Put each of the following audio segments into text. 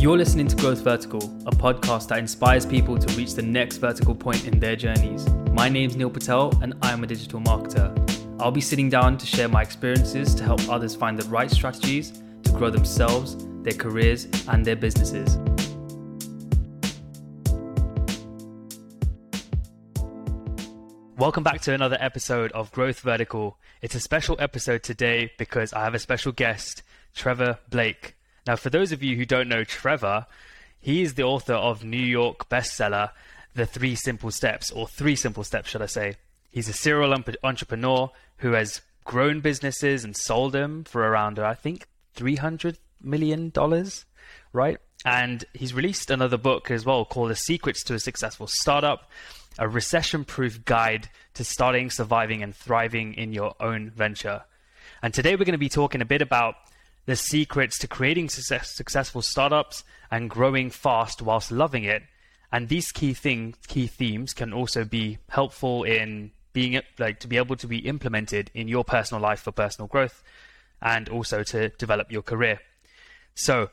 You're listening to Growth Vertical, a podcast that inspires people to reach the next vertical point in their journeys. My name's Neil Patel, and I'm a digital marketer. I'll be sitting down to share my experiences to help others find the right strategies to grow themselves, their careers, and their businesses. Welcome back to another episode of Growth Vertical. It's a special episode today because I have a special guest, Trevor Blake. Now, for those of you who don't know Trevor, he is the author of New York bestseller, The Three Simple Steps, or Three Simple Steps, should I say. He's a serial entrepreneur who has grown businesses and sold them for around, I think, $300 million, right? And he's released another book as well called The Secrets to a Successful Startup a recession proof guide to starting, surviving, and thriving in your own venture. And today we're going to be talking a bit about the secrets to creating success, successful startups and growing fast whilst loving it. And these key things, key themes can also be helpful in being like to be able to be implemented in your personal life for personal growth and also to develop your career. So,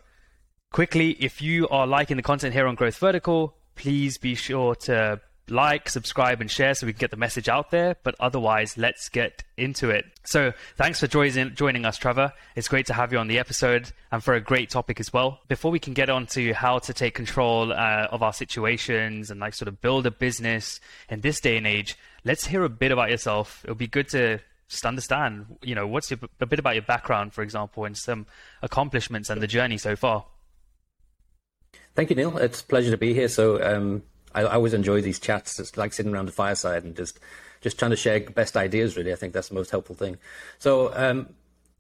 quickly, if you are liking the content here on Growth Vertical, please be sure to like, subscribe, and share so we can get the message out there. But otherwise, let's get into it. So, thanks for joining us, Trevor. It's great to have you on the episode and for a great topic as well. Before we can get on to how to take control uh, of our situations and like sort of build a business in this day and age, let's hear a bit about yourself. It'll be good to just understand, you know, what's your, a bit about your background, for example, and some accomplishments and the journey so far. Thank you, Neil. It's a pleasure to be here. So, um, I, I always enjoy these chats. It's like sitting around the fireside and just just trying to share best ideas. Really, I think that's the most helpful thing. So um,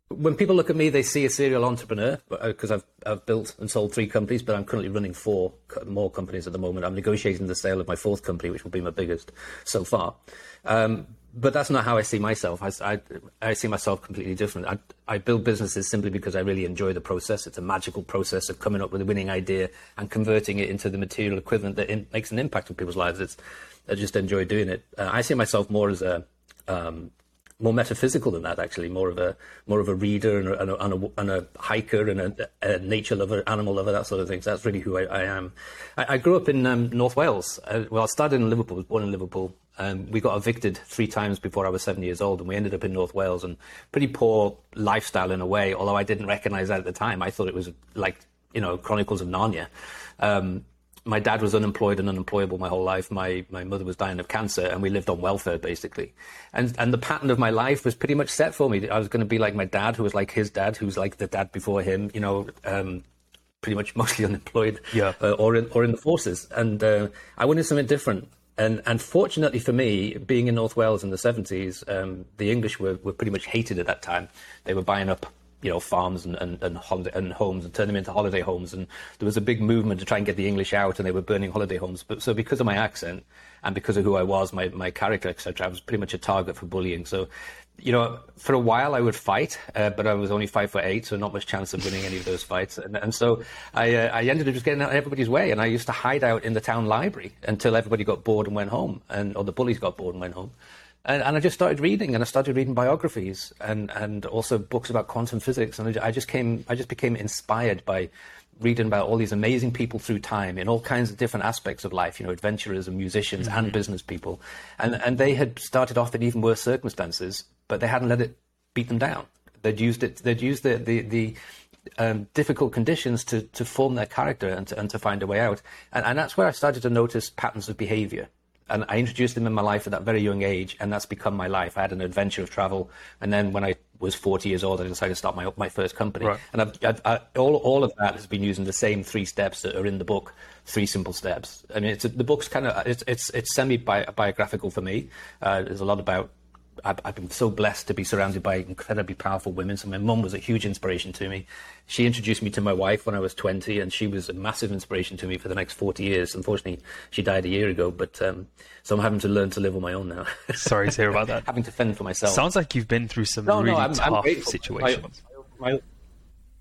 when people look at me, they see a serial entrepreneur because uh, I've I've built and sold three companies, but I'm currently running four more companies at the moment. I'm negotiating the sale of my fourth company, which will be my biggest so far. Um, but that's not how I see myself. I, I, I see myself completely different. I, I, build businesses simply because I really enjoy the process. It's a magical process of coming up with a winning idea and converting it into the material equivalent that in, makes an impact on people's lives. It's, I just enjoy doing it. Uh, I see myself more as a um, more metaphysical than that, actually. More of a more of a reader and a, and a, and a, and a hiker and a, a, nature lover, animal lover, that sort of thing. So that's really who I, I am. I, I, grew up in um, North Wales. Uh, well, I started in Liverpool. Was born in Liverpool. Um, we got evicted three times before I was seven years old, and we ended up in North Wales. And pretty poor lifestyle in a way. Although I didn't recognise that at the time, I thought it was like you know Chronicles of Narnia. Um, my dad was unemployed and unemployable my whole life. My my mother was dying of cancer, and we lived on welfare basically. And and the pattern of my life was pretty much set for me. I was going to be like my dad, who was like his dad, who's like the dad before him. You know. Um, pretty much mostly unemployed, yeah. Uh, or in or in the forces, and uh, I wanted something different. And, and fortunately for me, being in North Wales in the 70s, um, the English were, were pretty much hated at that time. They were buying up you know farms and and and, holiday, and homes and turn them into holiday homes and there was a big movement to try and get the English out and they were burning holiday homes but so because of my accent and because of who I was my my character etc I was pretty much a target for bullying. So you know for a while I would fight uh, but I was only five foot eight so not much chance of winning any of those fights. And, and so I uh, I ended up just getting out of everybody's way. And I used to hide out in the town library until everybody got bored and went home and or the bullies got bored and went home. And, and, I just started reading, and I started reading biographies and, and also books about quantum physics, and I just came, I just became inspired by reading about all these amazing people through time in all kinds of different aspects of life, you know, adventurers and musicians mm-hmm. and business people, and and they had started off in even worse circumstances, but they hadn't let it beat them down. They'd used it, they'd used the the, the um, difficult conditions to, to form their character and to, and to find a way out. And, and that's where I started to notice patterns of behavior and I introduced them in my life at that very young age, and that's become my life. I had an adventure of travel, and then when I was 40 years old, I decided to start my my first company. Right. And I've, I've, I, all all of that has been using the same three steps that are in the book, three simple steps. I mean, it's the book's kind of it's it's it's semi biographical for me. Uh, there's a lot about I've, I've, been so blessed to be surrounded by incredibly powerful women. So my mum was a huge inspiration to me. She introduced me to my wife when I was 20, and she was a massive inspiration to me for the next 40 years. Unfortunately, she died a year ago, but um, so I'm having to learn to live on my own now. Sorry to hear about that. having to fend for myself. Sounds like you've been through some no, really no, I'm, tough I'm situations. My, my,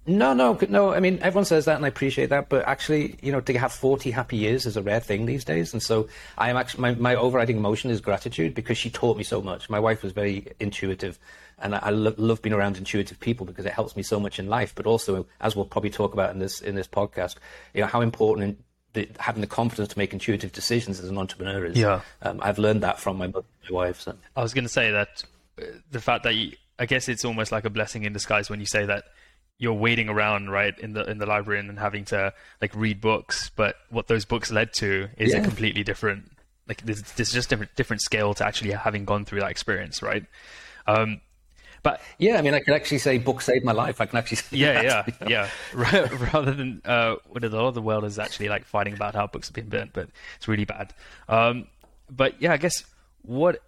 no, no, no. I mean, everyone says that, and I appreciate that. But actually, you know, to have 40 happy years is a rare thing these days. And so, I am actually my, my overriding emotion is gratitude because she taught me so much. My wife was very intuitive, and I, I lo- love being around intuitive people because it helps me so much in life. But also, as we'll probably talk about in this in this podcast, you know how important the, having the confidence to make intuitive decisions as an entrepreneur is. Yeah. Um, I've learned that from my, mother, my wife. So. I was going to say that uh, the fact that you, I guess it's almost like a blessing in disguise when you say that you're waiting around right in the in the library and then having to like read books, but what those books led to is Yeah. a completely different like there's, there's just different different scale to actually having gone through that experience, right? Um, but Yeah, I mean, I can actually say book saved my life. I can actually say yeah, that, yeah, you know. yeah. Rather than uh, what a lot of the world is actually like fighting about how books have been burnt, but it's really bad. Um, but yeah, I guess what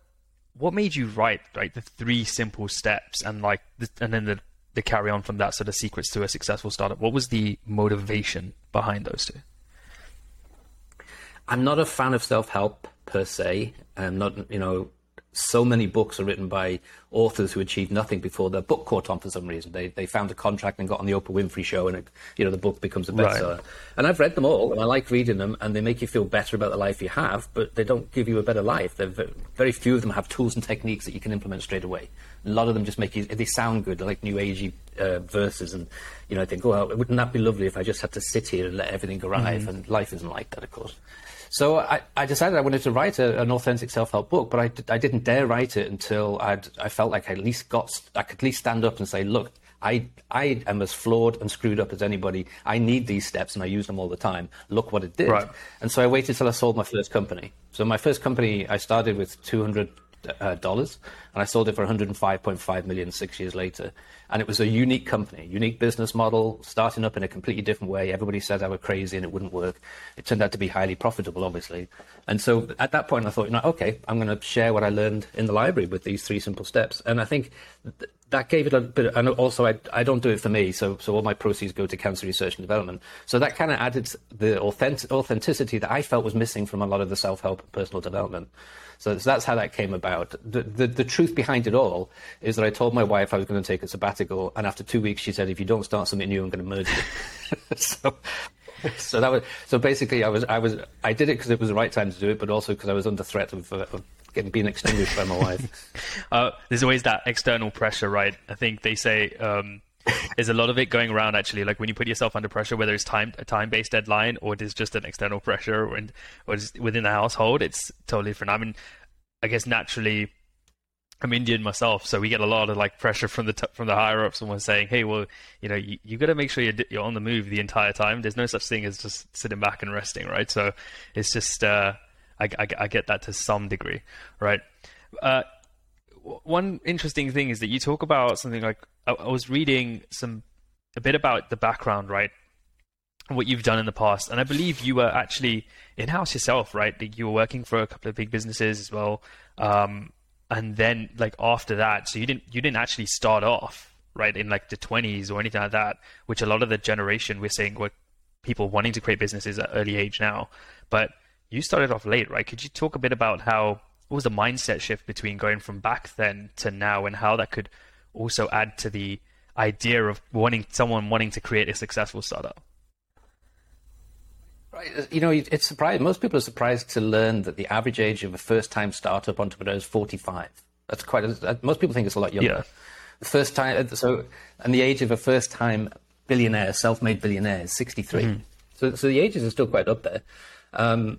what made you write like the three simple steps and like the, and then the the carry on from that sort of secrets to a successful startup? What was the motivation behind those two? I'm not a fan of self help per se. I'm not, you know, so many books are written by authors who achieved nothing before their book caught on for some reason. They they found a contract and got on the Oprah Winfrey show, and it, you know the book becomes a Right. bestseller. And I've read them all, and I like reading them, and they make you feel better about the life you have, but they don't give you a better life. They're ve- very few of them have tools and techniques that you can implement straight away. A lot of them just make you. They sound good. Like new agey uh, verses, and you know, I think, well, wouldn't that be lovely if I just had to sit here and let everything arrive? And life isn't like that, of course. So I, I decided I wanted to write a, an authentic self-help book, but I didn't dare write it until I'd, I felt like I at least got, I could at least stand up and say, look, I, I am as flawed and screwed up as anybody. I need these steps and I use them all the time. Look what it did. Right. And so I waited till I sold my first company. So my first company, I started with 200 uh, dollars, and I sold it for 105.5 million six years later. And it was a unique company, unique business model, starting up in a completely different way. Everybody said I were crazy and it wouldn't work. It turned out to be highly profitable, obviously. And so at that point, I thought, you know, okay, I'm going to share what I learned in the library with these three simple steps. And I think th- that gave it a bit. And also, I, I don't do it for me, so so all my proceeds go to cancer research and development. So that kind of added the authentic, authenticity that I felt was missing from a lot of the self-help and personal development. So, so that's how that came about. The, the the truth behind it all is that I told my wife I was going to take a sabbatical, and after two weeks, she said, "If you don't start something new, I'm going to murder you." so. So that was so basically I was I was I did it because it was the right time to do it, but also because I was under threat of, of getting being extinguished by my wife. Uh, there's always that external pressure, right? I think they say um, there's a lot of it going around actually. Like when you put yourself under pressure, whether it's time a time based deadline or it is just an external pressure, or, in, or within the household, it's totally different. I mean, I guess naturally. I'm Indian myself, so we get a lot of like pressure from the t- from the higher ups. Someone saying, "Hey, well, you know, you, you got to make sure you're, you're on the move the entire time. There's no such thing as just sitting back and resting, right?" So it's just uh, I, I, I get that to some degree, right? Uh, one interesting thing is that you talk about something like I, I was reading some a bit about the background, right? What you've done in the past, and I believe you were actually in house yourself, right? You were working for a couple of big businesses as well, um, and then like after that, so you didn't you didn't actually start off right in like the 20s or anything like that, which a lot of the generation we're seeing were people wanting to create businesses at early age now, but you started off late, right? Could you talk a bit about how what was the mindset shift between going from back then to now, and how that could also add to the idea of wanting someone wanting to create a successful startup? Right. Uh, you know, it's surprising. Most people are surprised to learn that the average age of a first-time startup entrepreneur is 45. That's quite. A, most people think it's a lot younger. Yeah. The first time, uh, so, and the age of a first-time billionaire, self-made billionaire, is 63. Mm-hmm. So, so the ages are still quite up there. Um,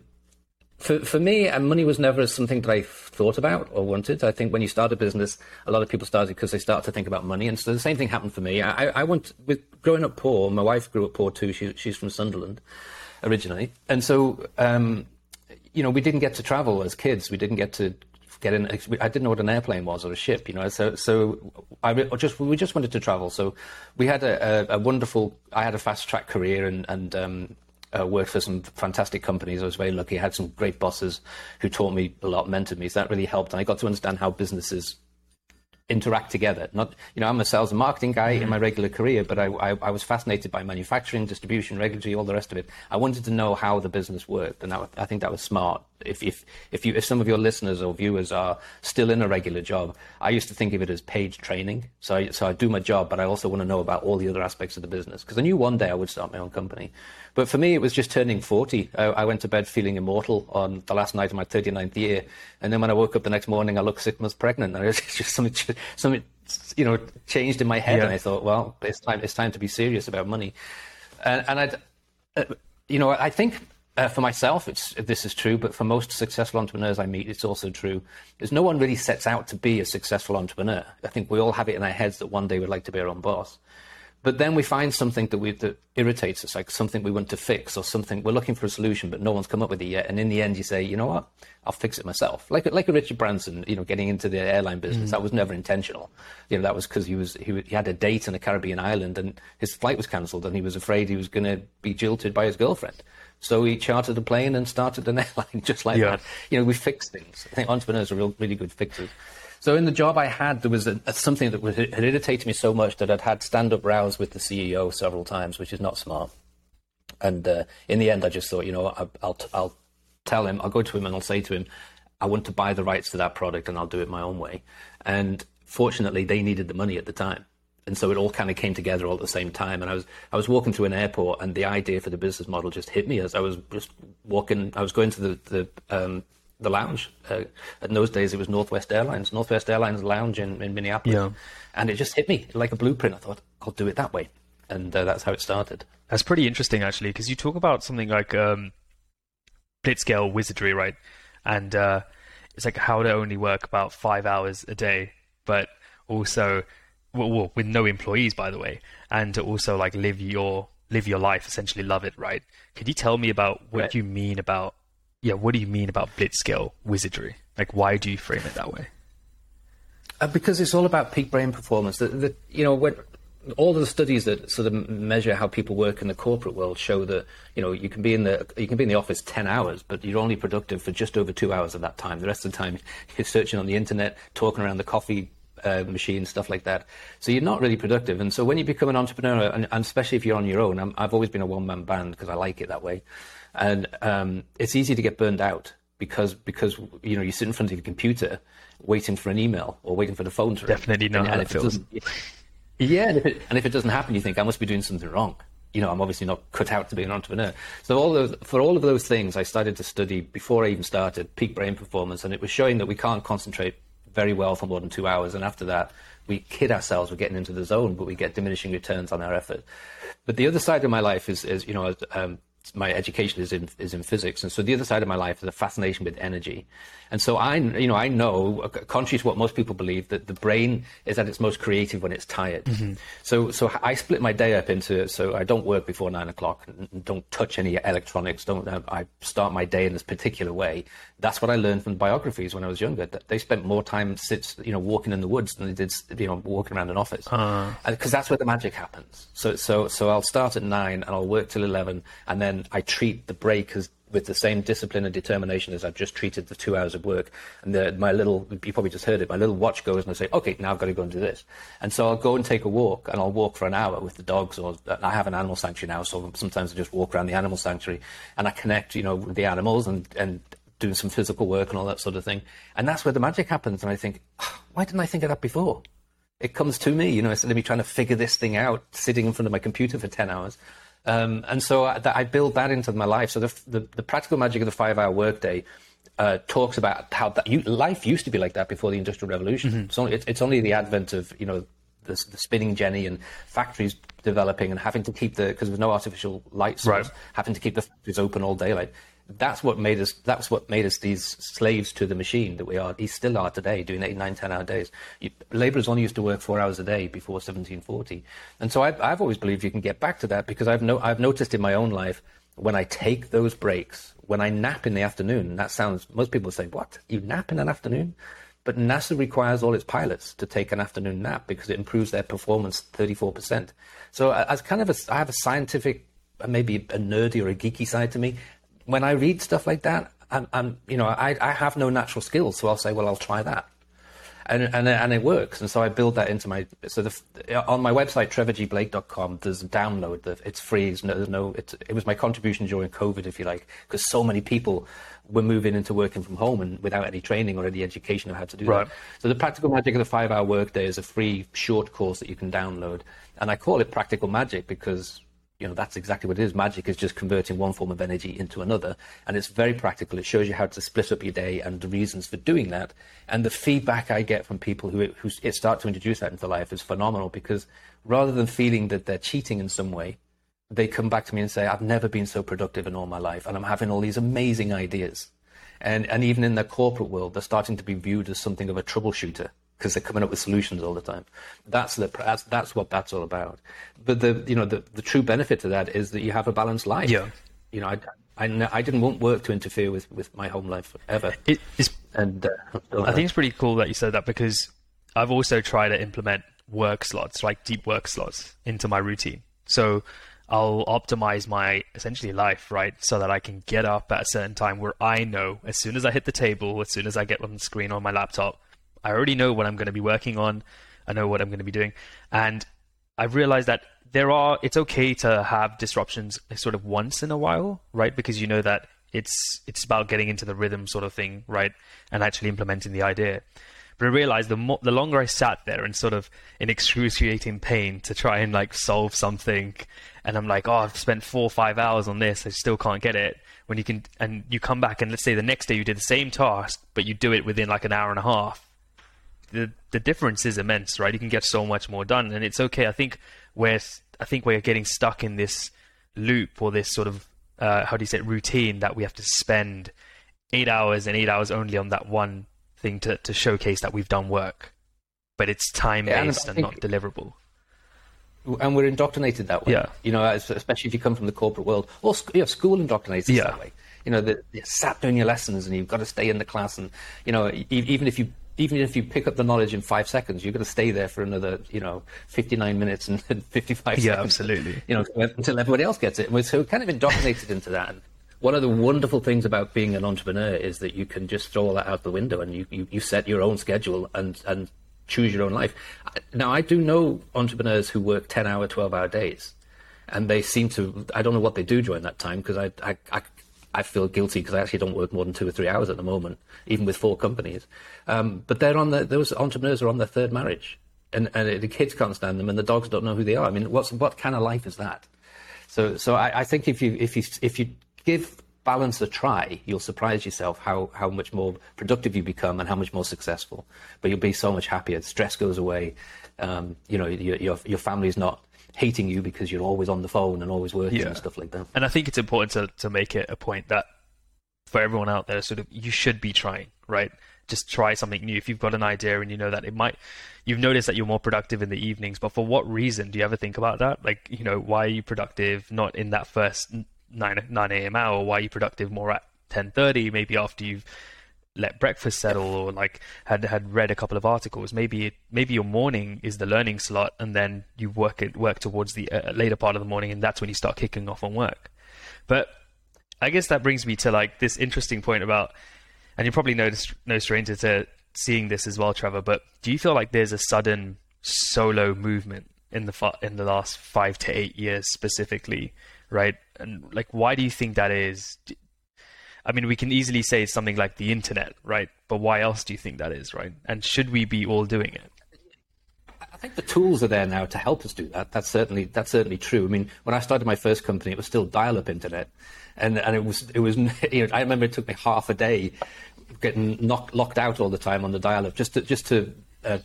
for for me, uh, money was never something that I thought about or wanted. I think when you start a business, a lot of people started because they start to think about money, and so the same thing happened for me. I, I went with growing up poor. My wife grew up poor too. She, she's from Sunderland originally, and so um, you know we didn't get to travel as kids. We didn't get to get in. I didn't know what an airplane was or a ship. You know, so so I just we just wanted to travel. So we had a, a, a wonderful. I had a fast track career and and. Um, uh, worked for some fantastic companies. I was very lucky. I had some great bosses who taught me a lot, mentored me. So that really helped. And I got to understand how businesses interact together. Not, you know, I'm a sales and marketing guy in my regular career, but I, I, I was fascinated by manufacturing, distribution, regulatory, all the rest of it. I wanted to know how the business worked, and that, I think that was smart. If, if, if you, if some of your listeners or viewers are still in a regular job, I used to think of it as paid training. So I, so I do my job, but I also want to know about all the other aspects of the business because I knew one day I would start my own company. But for me, it was just turning 40. I, I went to bed feeling immortal on the last night of my 39th year. And then when I woke up the next morning, I looked six months pregnant. And it was just something, something you know, changed in my head, Yeah. and I thought, well, it's time. It's time to be serious about money. And, and I, uh, you know, I think uh, for myself, it's this is true, but for most successful entrepreneurs I meet, it's also true. Is no one really sets out to be a successful entrepreneur. I think we all have it in our heads that one day we'd like to be our own boss. But then we find something that we that irritates us, like something we want to fix, or something we're looking for a solution, but no one's come up with it yet. And in the end, you say, you know what, I'll fix it myself. Like like a Richard Branson, you know, getting into the airline business. Mm. That was never intentional. You know, that was because he was he, he had a date in a Caribbean island, and his flight was cancelled, and he was afraid he was going to be jilted by his girlfriend. So he chartered a plane and started an airline just like Yeah. that. You know, we fix things. I think entrepreneurs are real, really good fixers. So in the job I had, there was a, a, something that was, had irritated me so much that I'd had stand-up rows with the CEO several times, which is not smart. And uh, in the end, I just thought, you know, I, I'll I'll tell him, I'll go to him and I'll say to him, I want to buy the rights to that product and I'll do it my own way. And fortunately, they needed the money at the time. And so it all kind of came together all at the same time. And I was I was walking through an airport, and the idea for the business model just hit me as I was just walking. I was going to the the um, the lounge. Uh, in those days, it was Northwest Airlines, Northwest Airlines Lounge in, in Minneapolis. Yeah. And it just hit me like a blueprint. I thought I'll do it that way, and uh, that's how it started. That's pretty interesting, actually, because you talk about something like um, blitzscale wizardry, right? And uh, it's like how to only work about five hours a day, but also well, well, with no employees, by the way, and to also like live your live your life, essentially love it, right? Could you tell me about what Right. you mean about yeah? What do you mean about blitzscale wizardry? Like, why do you frame it that way? Uh, because it's all about peak brain performance. The, the, you know, when, all of the studies that sort of measure how people work in the corporate world show that you know you can be in the you can be in the office ten hours, but you're only productive for just over two hours of that time. The rest of the time you're searching on the internet, talking around the coffee uh, machine, stuff like that. So you're not really productive. And so when you become an entrepreneur, and, and especially if you're on your own, I'm, I've always been a one man band because I like it that way, and um, it's easy to get burned out because because you know you sit in front of your computer waiting for an email or waiting for the phone to ring. Definitely And- how and if it feels. doesn't- Yeah, and if, it, and if it doesn't happen, you think I must be doing something wrong. You know, I'm obviously not cut out to be an entrepreneur. So all those, for all of those things, I started to study before I even started peak brain performance, and it was showing that we can't concentrate very well for more than two hours, and after that, we kid ourselves we're getting into the zone, but we get diminishing returns on our effort. But the other side of my life is, is you know, um, my education is in is in physics, and so the other side of my life is a fascination with energy. And so I, you know, I know, uh, contrary to what most people believe, that the brain is at its most creative when it's tired. So, so I split my day up into. So I don't work before nine o'clock. and Don't touch any electronics. Don't. Uh, I start my day in this particular way. That's what I learned from biographies when I was younger. That they spent more time sits, you know, walking in the woods than they did, you know, walking around an office. Because that's where the magic happens. So, so, so I'll start at nine and I'll work till eleven, and then I treat the break as with the same discipline and determination as I've just treated the two hours of work. And the, my little, you probably just heard it, my little watch goes and I say, okay, now I've got to go and do this. And so I'll go and take a walk and I'll walk for an hour with the dogs or I have an animal sanctuary now. So sometimes I just walk around the animal sanctuary and I connect, you know, with the animals and, and doing some physical work and all that sort of thing. And that's where the magic happens. And I think, "Ah, why didn't I think of that before? it comes to me, you know, instead of me trying to figure this thing out, sitting in front of my computer for 10 hours. Um, and so I, I build that into my life. So the, the, the practical magic of the five hour workday uh, talks about how that you, life used to be like that before the industrial revolution. It's, only, it's, it's only the advent of, you know, the, the spinning jenny and factories developing and having to keep the, because there's no artificial light source, Right. having to keep the factories open all daylight. That's what made us. That's what made us these slaves to the machine that we are. We still are today, doing eight, nine, ten hour days. You, laborers only used to work four hours a day before 1740, and so I've, I've always believed you can get back to that because I've no, I've noticed in my own life when I take those breaks, when I nap in the afternoon. That sounds. Most people say, "What? You nap in an afternoon?" But NASA requires all its pilots to take an afternoon nap because it improves their performance 34%. So uh, as kind of a, I have a scientific, uh, maybe a nerdy or a geeky side to me. When I read stuff like that, I'm, I'm you know, I, I have no natural skills, so I'll say, well, I'll try that. And, and, and it works. And so I build that into my, so the, on my website, trevorgblake.com, there's a download that it's free. There's no, there's no it's, it was my contribution during COVID, if you like, because so many people were moving into working from home and without any training or any education of how to do Right. that. So the practical magic of the five hour workday is a free short course that you can download. And I call it practical magic because you know that's exactly what it is. Magic is just converting one form of energy into another, and it's very mm-hmm. practical. It shows you how to split up your day and the reasons for doing that. And the feedback I get from people who who start to introduce that into life is phenomenal because rather than feeling that they're cheating in some way, they come back to me and say, "I've never been so productive in all my life, and I'm having all these amazing ideas." And and even in the corporate world, they're starting to be viewed as something of a troubleshooter because they're coming up with solutions all the time. That's the that's, that's what that's all about. But the you know the, the true benefit to that is that you have a balanced life. Yeah. You know, I, I, I didn't want work to interfere with, with my home life ever. It is, and uh, I think it's pretty cool that you said that because I've also tried to implement work slots, like deep work slots, into my routine. So I'll optimize my essentially life, right? So that I can get up at a certain time where I know as soon as I hit the table, as soon as I get on the screen on my laptop, I already know what I'm going to be working on. I know what I'm going to be doing. And I've realized that there are, it's okay to have disruptions sort of once in a while, right? Because you know that it's, it's about getting into the rhythm sort of thing, right? And actually implementing the idea. But I realized the more, the longer I sat there and sort of in excruciating pain to try and like solve something, and I'm like, oh, I've spent four or five hours on this, I still can't get it. When you can, and you come back and let's say the next day you did the same task, but you do it within like an hour and a half, the the difference is immense, right? You can get so much more done, and it's okay. I think we're I think we're getting stuck in this loop or this sort of uh, how do you say it, routine that we have to spend eight hours and eight hours only on that one thing to to showcase that we've done work, but it's time based yeah, and, and not deliverable. And we're indoctrinated that way. Yeah. You know, especially if you come from the corporate world, or you know, school indoctrinates us yeah. that way. You know, the, sat doing your lessons and you've got to stay in the class, and you know, even if you even if you pick up the knowledge in five seconds, you're going to stay there for another, you know, 59 minutes and 55 yeah, seconds. absolutely. You know, until everybody else gets it. And we're so kind of indoctrinated into that. And one of the wonderful things about being an entrepreneur is that you can just throw all that out the window and you, you, you set your own schedule and, and choose your own life. Now, I do know entrepreneurs who work 10 hour, 12 hour days. And they seem to, I don't know what they do during that time because I, I, I I feel guilty because I actually don't work more than two or three hours at the moment, even with four companies. Um, but they're on the, those entrepreneurs are on their third marriage, and, and the kids can't stand them, and the dogs don't know who they are. I mean, what's what kind of life is that? So, so I, I think if you if you if you give balance a try, you'll surprise yourself how, how much more productive you become and how much more successful. But you'll be so much happier. Stress goes away. Um, you know, your, your, your family's not hating you because you're always on the phone and always working yeah. and stuff like that. And I think it's important to, to make it a point that for everyone out there, sort of, you should be trying, right? Just try something new. If you've got an idea and you know that it might, you've noticed that you're more productive in the evenings, but for what reason? Do you ever think about that? Like, you know, why are you productive not in that first 9, 9 a.m. hour? Why are you productive more at 10.30, maybe after you've let breakfast settle or like had had read a couple of articles maybe it, maybe your morning is the learning slot and then you work it work towards the uh, later part of the morning and that's when you start kicking off on work. But i guess that brings me to like this interesting point about and you're probably no, no stranger to seeing this as well trevor but do you feel like there's a sudden solo movement in the in the last 5 to 8 years specifically right? And like why do you think that is I mean, we can easily say something like the internet, right? But why else do you think that is, right? And should we be all doing it? I think the tools are there now to help us do that. That's certainly that's certainly true. I mean, when I started my first company, it was still dial-up internet, and and it was it was. You know, I remember it took me half a day getting knocked, locked out all the time on the dial-up just to just to uh,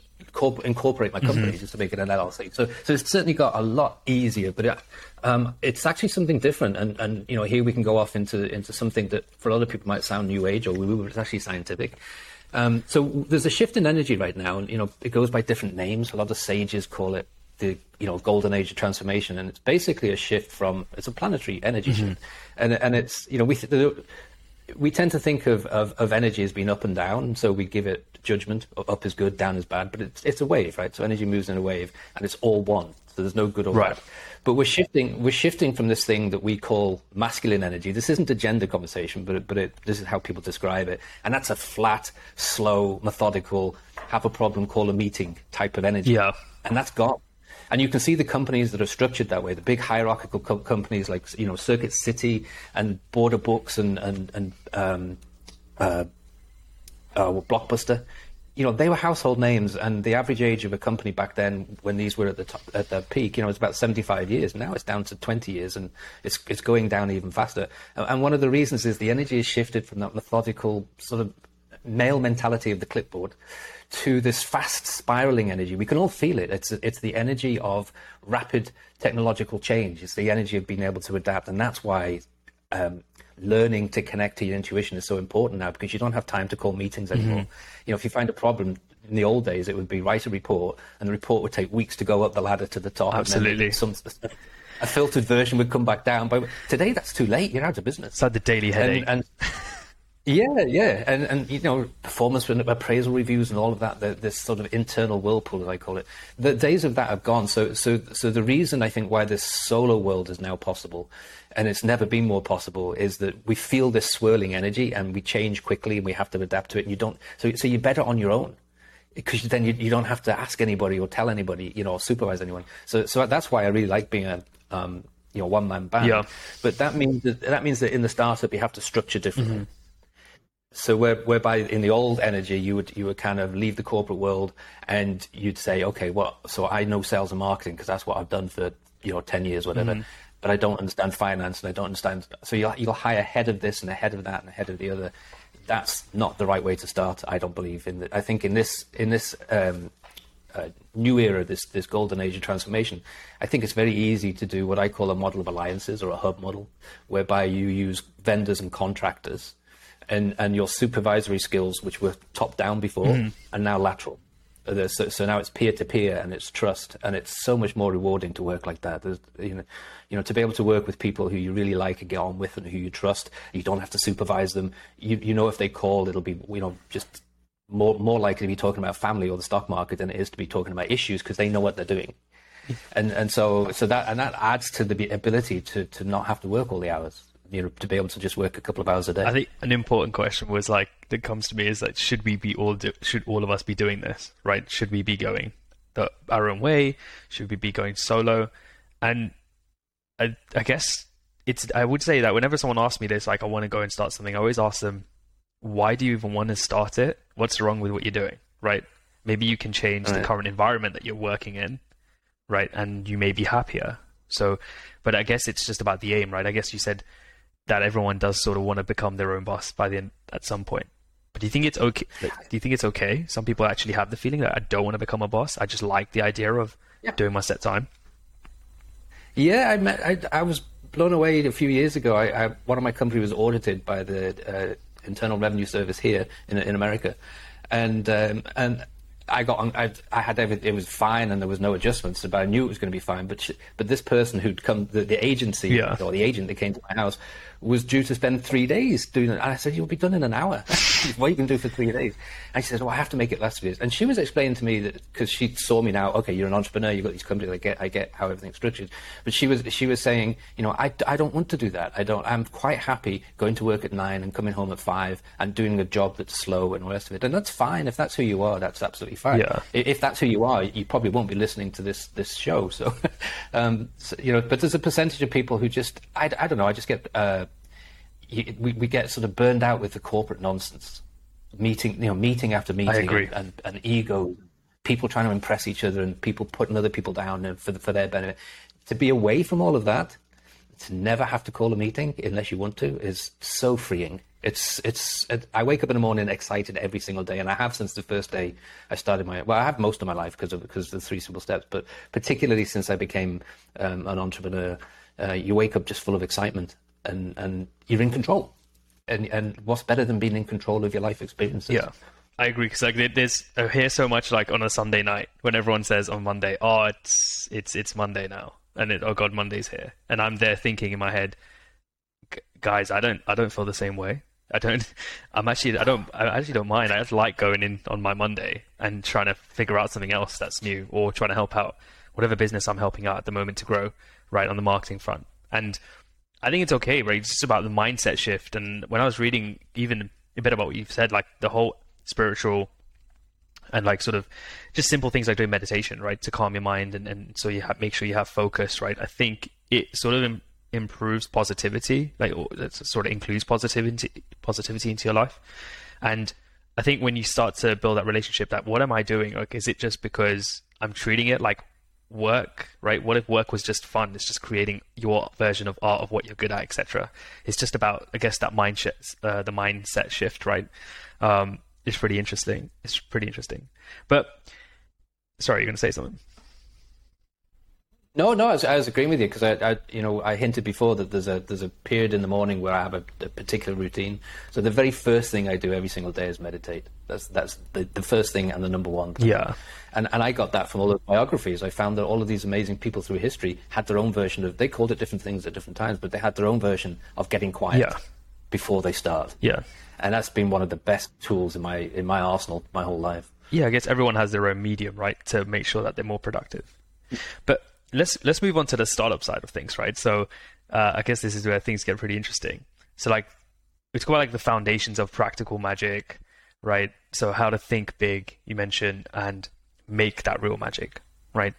incorporate my company mm-hmm. just to make it an LLC. So, so it's certainly got a lot easier, but it, um, it's actually something different. And, and you know, here we can go off into into something that for other people might sound new age or woo, it's actually scientific. Um, so there's a shift in energy right now, and you know, it goes by different names. A lot of sages call it the you know golden age of transformation, and it's basically a shift from it's a planetary energy mm-hmm. shift, and and it's you know we. Th- we tend to think of, of, of, energy as being up and down, so we give it judgment. Up is good, down is bad, but it's, it's a wave, right? So energy moves in a wave, and it's all one. So there's no good or right. bad. But we're shifting. We're shifting from this thing that we call masculine energy. This isn't a gender conversation, but it, but it, this is how people describe it, and that's a flat, slow, methodical, have a problem, call a meeting type of energy. Yeah, and that's gone. And you can see the companies that are structured that way, the big hierarchical co- companies like you know Circuit City and Border Books and and and um, uh, uh, Blockbuster. you know, they were household names, and the average age of a company back then, when these were at the top, at their peak, you know, was about 75 years. Now it's down to 20 years, and it's it's going down even faster. And one of the reasons is the energy has shifted from that methodical sort of male mentality of the clipboard to this fast spiraling energy. We can all feel it. It's it's the energy of rapid technological change. It's the energy of being able to adapt, and that's why. Um, learning to connect to your intuition is so important now because you don't have time to call meetings anymore. Mm-hmm. You know, if you find a problem in the old days, it would be write a report, and the report would take weeks to go up the ladder to the top. Absolutely. some, a filtered version would come back down. But today, that's too late. You're out of business. It's like the daily headache. And, and yeah, yeah, and and you know, performance appraisal reviews and all of that. The, this sort of internal whirlpool, as I call it. The days of that have gone. So, so, so the reason I think why this solo world is now possible and it's never been more possible, is that we feel this swirling energy and we change quickly and we have to adapt to it. And you don't, so, so you're better on your own because then you, you don't have to ask anybody or tell anybody, you know, or supervise anyone. So, so that's why I really like being a, um, you know, one man band. Yeah. But that means that, that means that in the startup you have to structure differently. Mm-hmm. So where, whereby in the old energy you would you would kind of leave the corporate world and you'd say okay well so I know sales and marketing because that's what I've done for you know ten years whatever mm-hmm but I don't understand finance and I don't understand. So you'll, you'll hire ahead of this and ahead of that and ahead of the other. That's not the right way to start. I don't believe in. The, I think in this in this um, uh, new era, this this golden age of transformation, I think it's very easy to do what I call a model of alliances or a hub model, whereby you use vendors and contractors, and and your supervisory skills, which were top down before, mm. are now lateral. So, so, now it's peer to peer and it's trust and it's so much more rewarding to work like that. There's, you know, you know, to be able to work with people who you really like and get on with and who you trust. You don't have to supervise them. You, you know, if they call, it'll be, you know, just more, more likely to be talking about family or the stock market than it is to be talking about issues because they know what they're doing. and, and so, so that, and that adds to the ability to, to not have to work all the hours you know, to be able to just work a couple of hours a day. I think an important question was like that comes to me is like, should we be all do, should all of us be doing this, right? Should we be going the, our own way? Should we be going solo? And I, I guess it's I would say that whenever someone asks me this, like I want to go and start something, I always ask them, why do you even want to start it? What's wrong with what you're doing, right? Maybe you can change right. the current environment that you're working in, right? And you may be happier. So, but I guess it's just about the aim, right? I guess you said that everyone does sort of want to become their own boss by the end at some point. But do you think it's okay? do you think it's okay? Some people actually have the feeling that I don't want to become a boss. I just like the idea of yeah. doing my set time. Yeah, I met. I, I was blown away a few years ago. I, I, one of my company was audited by the uh, Internal Revenue Service here in in America, and um, and I got on. I, I had everything. It was fine, and there was no adjustments. But I knew it was going to be fine. But she, but this person who'd come, the, the agency yeah. or the agent that came to my house, was due to spend three days doing it. And I said, You'll be done in an hour. what you can do for three days? And she said, Well, I have to make it last three days. And she was explaining to me that because she saw me now, okay, you're an entrepreneur, you've got these companies, I get, I get how everything's structured. But she was, she was saying, You know, I, I don't want to do that. I don't, I'm quite happy going to work at nine and coming home at five and doing a job that's slow and all the rest of it. And that's fine. If that's who you are, that's absolutely fine. Yeah. If that's who you are, you probably won't be listening to this, this show. So, um, so you know, but there's a percentage of people who just, I, I don't know, I just get, uh, we, we get sort of burned out with the corporate nonsense, meeting you know meeting after meeting, and, and, and, ego, people trying to impress each other, and people putting other people down for the, for their benefit. To be away from all of that, to never have to call a meeting unless you want to, is so freeing. It's it's. It, I wake up in the morning excited every single day, and I have since the first day I started my. Well, I have most of my life because of because of the three simple steps, but particularly since I became um, an entrepreneur, uh, you wake up just full of excitement and and you're in control. And and what's better than being in control of your life experiences? Yeah. I agree because like there's I hear so much like on a Sunday night when everyone says on Monday, oh it's it's it's Monday now, and it, oh god Monday's here, and I'm there thinking in my head, guys, I don't I don't feel the same way. I don't. I'm actually. I don't. I actually don't mind. I just like going in on my Monday and trying to figure out something else that's new, or trying to help out whatever business I'm helping out at the moment to grow, right on the marketing front. And I think it's okay, right? It's just about the mindset shift. And when I was reading even a bit about what you've said, like the whole spiritual and like sort of just simple things like doing meditation, right, to calm your mind and, and so you have, make sure you have focus, right? I think it sort of Im- improves positivity, like it sort of includes positivity positivity into your life. And I think when you start to build that relationship, that what am I doing? Like, is it just because I'm treating it like work, right? What if work was just fun? It's just creating your version of art of what you're good at, etc. It's just about, I guess, that mindset, uh, the mindset shift, right? Um, it's pretty interesting. It's pretty interesting. But sorry, you're going to say something. No, no, I was, I was agreeing with you because I, I, you know, I hinted before that there's a there's a period in the morning where I have a, a, particular routine. So the very first thing I do every single day is meditate. That's that's the, the first thing and the number one. Thing. Yeah. And and I got that from all the biographies. I found that all of these amazing people through history had their own version of. They called it different things at different times, but they had their own version of getting quiet yeah. before they start. Yeah. And that's been one of the best tools in my in my arsenal my whole life. Yeah, I guess everyone has their own medium, right, to make sure that they're more productive. But let's let's move on to the startup side of things, right? So uh, I guess this is where things get pretty interesting. So like we talk about like the foundations of practical magic, right? So how to think big, you mentioned, and make that real magic, right?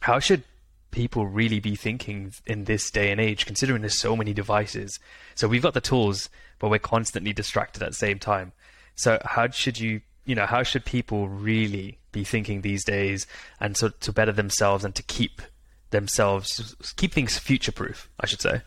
How should people really be thinking in this day and age, considering there's so many devices? So we've got the tools, but we're constantly distracted at the same time. So how should you, you know, how should people really be thinking these days and so to better themselves and to keep themselves keep things future proof i should say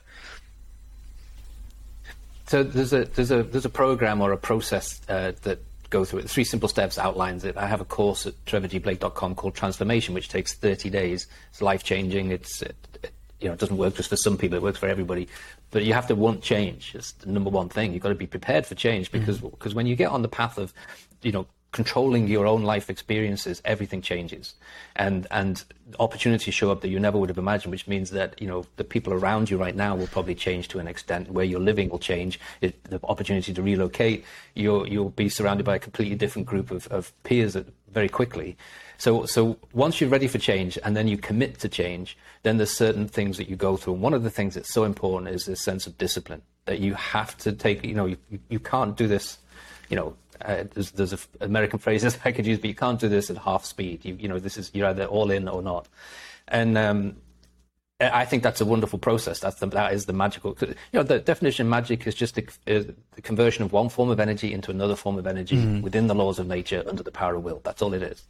so there's a there's a there's a program or a process uh, that go through it. Three simple steps outlines it. I have a course at trevorgblake.com called Transformation, which takes 30 days. It's life changing. It's it, it, you know it doesn't work just for some people. It works for everybody. But you have to want change. It's the number one thing. You've got to be prepared for change because mm-hmm. because when you get on the path of you know controlling your own life experiences, everything changes, and and opportunities show up that you never would have imagined. Which means that you know the people around you right now will probably change to an extent. Where you're living will change. It, the opportunity to relocate, you'll you'll be surrounded by a completely different group of, of peers very quickly. So so once you're ready for change, and then you commit to change, then there's certain things that you go through. And one of the things that's so important is this sense of discipline that you have to take. You know, you, you can't do this. You know, uh, there's, there's an American phrase I could use, but you can't do this at half speed. You, you know, this is you're either all in or not. And um, I think that's a wonderful process. That's the, that is the magical. You know, the definition of magic is just the, uh, the conversion of one form of energy into another form of energy mm-hmm. within the laws of nature under the power of will. That's all it is.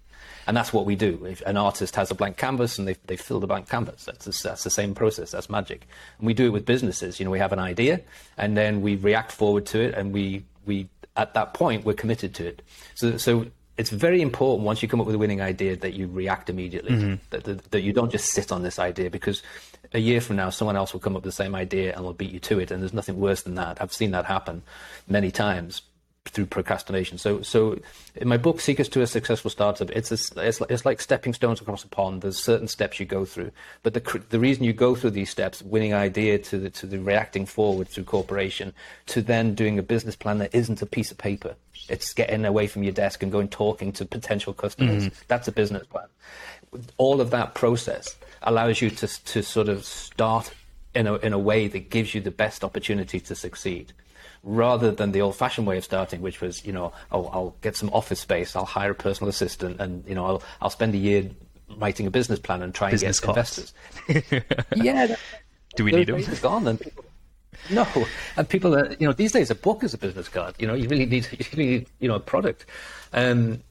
And that's what we do. If an artist has a blank canvas and they, they fill the blank canvas, that's, that's the same process. That's magic. And we do it with businesses. You know, we have an idea and then we react forward to it and we, we at that point, we're committed to it. So, so it's very important once you come up with a winning idea that you react immediately, mm-hmm. that, that, that, you don't just sit on this idea because a year from now, someone else will come up with the same idea and will beat you to it. And there's nothing worse than that. I've seen that happen many times through procrastination. So, so in my book, Secrets to a Successful Startup, it's, a, it's, like, it's like stepping stones across a pond. There's certain steps you go through, but the the reason you go through these steps, winning idea to the to the reacting forward through corporation, to then doing a business plan that isn't a piece of paper. It's getting away from your desk and going talking to potential customers. Mm-hmm. That's a business plan. All of that process allows you to to sort of start in a in a way that gives you the best opportunity to succeed rather than the old-fashioned way of starting, which was, you know, oh, I'll get some office space, I'll hire a personal assistant, and you know, I'll, I'll spend a year writing a business plan and try business and get costs. investors. yeah. Do we need them? Gone, and people, no, and people are, you know, these days a book is a business card. You know, you really need, you really need, you know, a product. Um,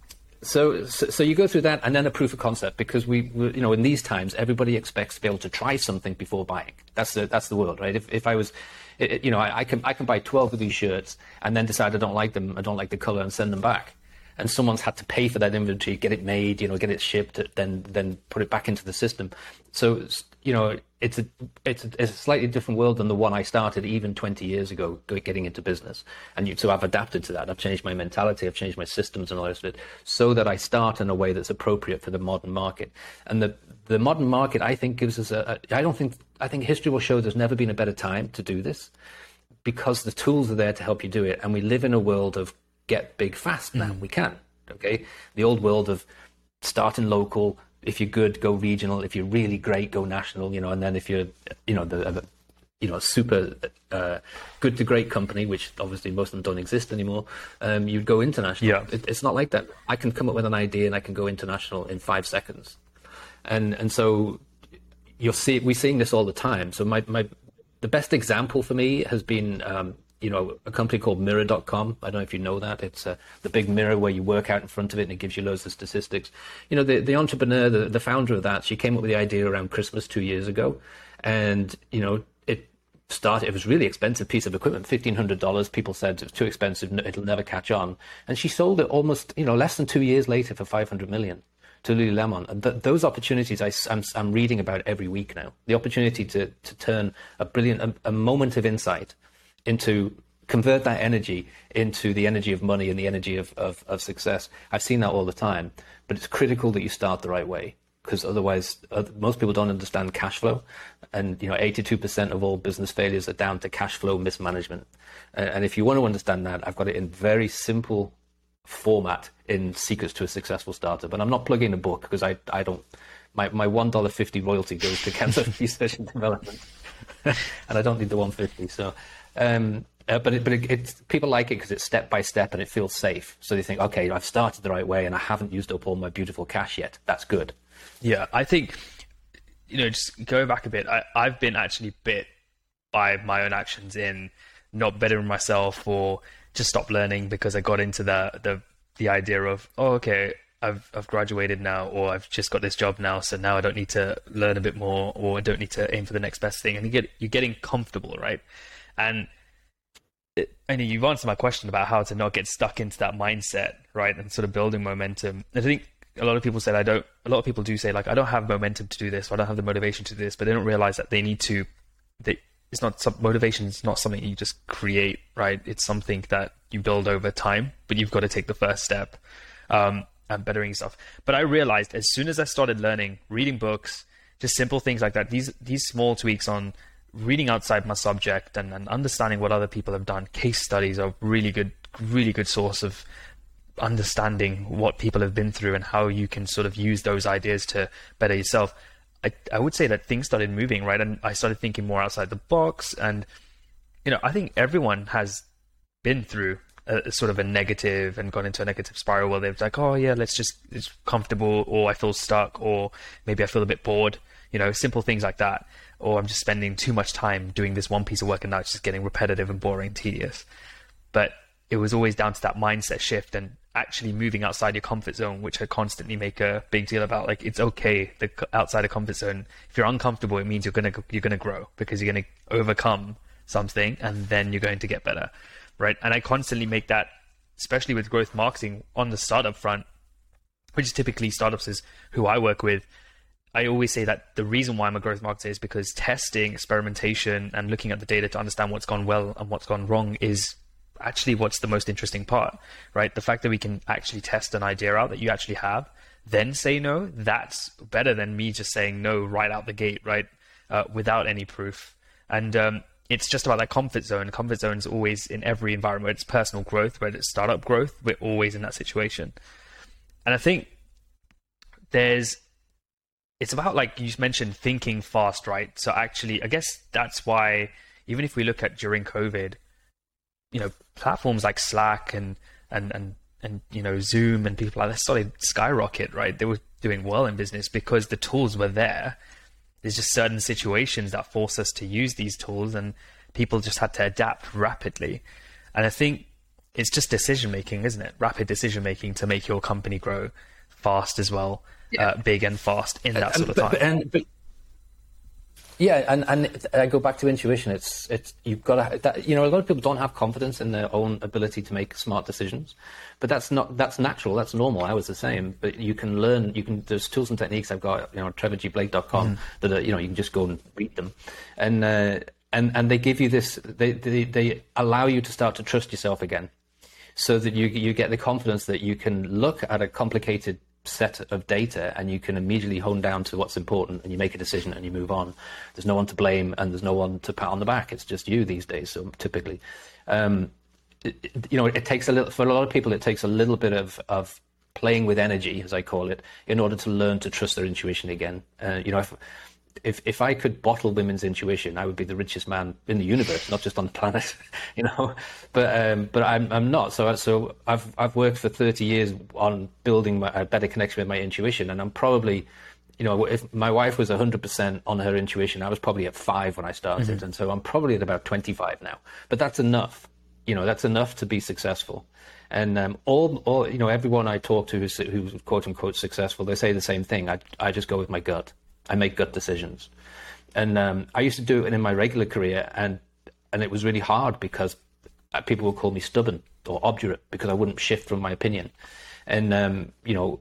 so, so, so, you go through that and then a proof of concept because we, we, you know, in these times, everybody expects to be able to try something before buying. That's the, that's the world, right? If, if I was, it, you know, I, I, can I can buy 12 of these shirts and then decide I don't like them, I don't like the color, and send them back. And someone's had to pay for that inventory, get it made, you know, get it shipped, then then put it back into the system. So you know, it's a it's a, it's a slightly different world than the one I started even 20 years ago, getting into business. And you, so I've adapted to that. I've changed my mentality, I've changed my systems and all the of it, so that I start in a way that's appropriate for the modern market. And the the modern market, I think, gives us a. a I don't think I think history will show there's never been a better time to do this, because the tools are there to help you do it, and we live in a world of get big fast now. Mm. We can, okay. The old world of starting local. If you're good, go regional. If you're really great, go national. You know, and then if you're, you know, the you know, super uh, good to great company, which obviously most of them don't exist anymore, um, you'd go international. Yeah. It, it's not like that. I can come up with an idea and I can go international in five seconds and and so you'll see we're seeing this all the time. So my my the best example for me has been um, you know, a company called Mirror.com. I don't know if you know that. It's uh, the big mirror where you work out in front of it and it gives you loads of statistics. You know, the, the entrepreneur, the, the founder of that, she came up with the idea around Christmas two years ago. And, you know, it started, it was really expensive piece of equipment, $1,500. People said it was too expensive, it'll never catch on. And she sold it almost, you know, less than two years later for 500 million to Lululemon. And th- those opportunities I, am I'm reading about every week now. The opportunity to, to turn a brilliant, a, a moment of insight into convert that energy into the energy of money and the energy of, of, of success. I've seen that all the time, but it's critical that you start the right way because otherwise uh, most people don't understand cash flow. And you know 82% of all business failures are down to cash flow mismanagement. And if you want to understand that i've got it in very simple format in secrets to a successful startup. And i'm not plugging a book because i, I don't my, my $1.50 royalty goes to cancer research and development. And i don't need the 150 so um, uh, but it, but it, it, people like it because it's step by step and it feels safe. So they think, okay, I've started the right way and I haven't used up all my beautiful cash yet. That's good. Yeah, I think you know, just going back a bit, I, I've been actually bit by my own actions in not bettering myself or just stop learning because I got into the the the idea of oh okay I've I've graduated now or I've just got this job now so now I don't need to learn a bit more or I don't need to aim for the next best thing and you get you're getting comfortable right and I know you've answered my question about how to not get stuck into that mindset, right? And sort of building momentum. I think a lot of people said I don't. A lot of people do say like I don't have momentum to do this, or I don't have the motivation to do this, but they don't realize that they need to. They, it's not some, motivation is not something you just create, right? It's something that you build over time, but you've got to take the first step um, and bettering yourself. But I realized as soon as I started learning, reading books, just simple things like that. These these small tweaks on reading outside my subject and, and understanding what other people have done. Case studies are really good, really good source of understanding what people have been through and how you can sort of use those ideas to better yourself. I, I would say that things started moving, right? And I started thinking more outside the box. And, you know, I think everyone has been through a, a sort of a negative and gone into a negative spiral where they're like, oh, yeah, let's just, it's comfortable, or I feel stuck, or maybe I feel a bit bored, you know, simple things like that or I'm just spending too much time doing this one piece of work and now it's just getting repetitive and boring and tedious. But it was always down to that mindset shift and actually moving outside your comfort zone, which I constantly make a big deal about. Like it's okay, the outside of comfort zone. If you're uncomfortable, it means you're gonna you're gonna grow because you're gonna overcome something and then you're going to get better, right? And I constantly make that, especially with growth marketing on the startup front, which is typically startups is who I work with I always say that the reason why I'm a growth marketer is because testing, experimentation, and looking at the data to understand what's gone well and what's gone wrong is actually what's the most interesting part, right? The fact that we can actually test an idea out that you actually have, then say no, that's better than me just saying no right out the gate, right? Uh, without any proof. And um, it's just about that comfort zone. Comfort zone is always in every environment. It's personal growth, whether it's startup growth, we're always in that situation. And I think there's it's about like you mentioned thinking fast, right? So actually, I guess that's why even if we look at during COVID, you know, platforms like Slack and and and and you know Zoom and people like that started skyrocket, right? They were doing well in business because the tools were there. There's just certain situations that force us to use these tools, and people just had to adapt rapidly. And I think it's just decision making, isn't it? Rapid decision making to make your company grow fast as well yeah. uh, big and fast in that sort of time. But, and, but, yeah, and, and I go back to intuition. It's it's you've got to that, you know a lot of people don't have confidence in their own ability to make smart decisions, but that's not that's natural. That's normal. I was the same. But you can learn. You can there's tools and techniques I've got. You know, TrevorGBlake.com mm. that are, you know you can just go and read them, and uh, and and they give you this. They, they they allow you to start to trust yourself again, so that you you get the confidence that you can look at a complicated set of data and you can immediately hone down to what's important and you make a decision and you move on. There's no one to blame and there's no one to pat on the back. It's just you these days. So typically, um, it, you know, it takes a little, for a lot of people, it takes a little bit of, of playing with energy, as I call it, in order to learn to trust their intuition again. Uh, you know, if, if if I could bottle women's intuition, I would be the richest man in the universe, not just on the planet, you know. But um, but I'm I'm not. So so I've I've worked for 30 years on building my, a better connection with my intuition, and I'm probably you know, if my wife was 100% on her intuition, I was probably at five when I started. Mm-hmm. And so I'm probably at about 25 now. But that's enough. You know, that's enough to be successful. And um, all, all, you know, everyone I talk to who's, who's quote unquote successful, they say the same thing. I, I just go with my gut. I make gut decisions. And um, I used to do it in my regular career, and and it was really hard because uh, people would call me stubborn or obdurate because I wouldn't shift from my opinion. And um, you know,